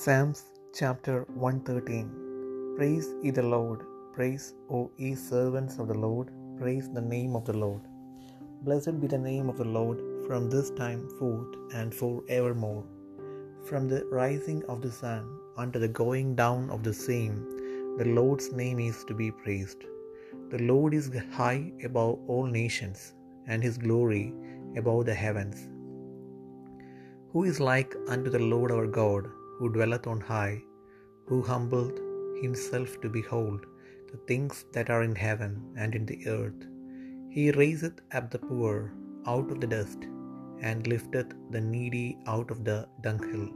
Psalms chapter 113 Praise ye the Lord, praise, O ye servants of the Lord, praise the name of the Lord. Blessed be the name of the Lord from this time forth and for evermore. From the rising of the sun unto the going down of the same, the Lord's name is to be praised. The Lord is high above all nations, and his glory above the heavens. Who is like unto the Lord our God, who dwelleth on high, who humbled himself to behold the things that are in heaven and in the earth? He raiseth up the poor out of the dust, and lifteth the needy out of the dunghill,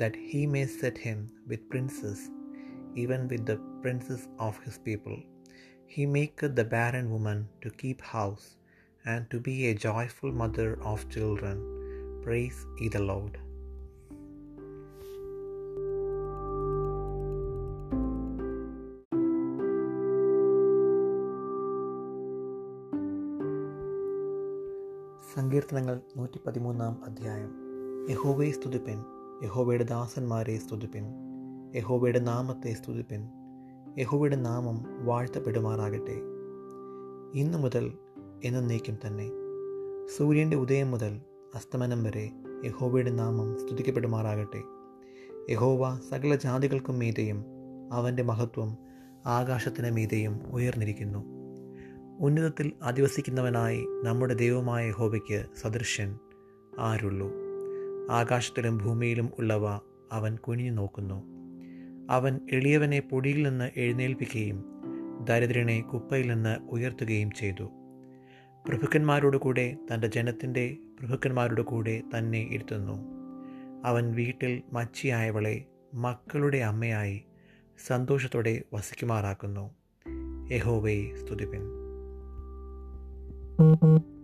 that he may set him with princes, even with the princes of his people. He maketh the barren woman to keep house, and to be a joyful mother of children. Praise ye the Lord. സങ്കീർത്തനങ്ങൾ നൂറ്റി പതിമൂന്നാം അധ്യായം. യഹോവയെ സ്തുതിപ്പിൻ. യഹോവയുടെ ദാസന്മാരെ സ്തുതിപ്പിൻ. യഹോവയുടെ നാമത്തെ സ്തുതിപ്പിൻ. യഹോവയുടെ നാമം വാഴ്ത്തപ്പെടുമാറാകട്ടെ. ഇന്നു മുതൽ എന്നേക്കും തന്നെ. സൂര്യന്റെ ഉദയം മുതൽ അസ്തമനം വരെ യഹോവയുടെ നാമം സ്തുതിക്കപ്പെടുമാറാകട്ടെ. യഹോവ സകല ജാതികൾക്കും മീതെയും അവന്റെ മഹത്വം ആകാശത്തിന് മീതെയും ഉയർന്നിരിക്കുന്നു. ഉന്നതത്തിൽ അധിവസിക്കുന്നവനായി നമ്മുടെ ദൈവമായ ഹോബയ്ക്ക് സദൃശ്യൻ ആരുള്ളൂ. ആകാശത്തിലും ഭൂമിയിലും ഉള്ളവ അവൻ കുനിഞ്ഞു നോക്കുന്നു. അവൻ എളിയവനെ പൊടിയിൽ നിന്ന് എഴുന്നേൽപ്പിക്കുകയും ദരിദ്രനെ കുപ്പയിൽ നിന്ന് ഉയർത്തുകയും ചെയ്തു. പ്രഭുക്കന്മാരോട് കൂടെ തന്റെ ജനത്തിന്റെ പ്രഭുക്കന്മാരുടെ കൂടെ തന്നെ ഇരുത്തുന്നു. അവൻ വീട്ടിൽ മച്ചിയായവളെ മക്കളുടെ അമ്മയായി സന്തോഷത്തോടെ വസിക്കുമാറാക്കുന്നു. യഹോവയെ സ്തുതിപ്പിൻ. Thank you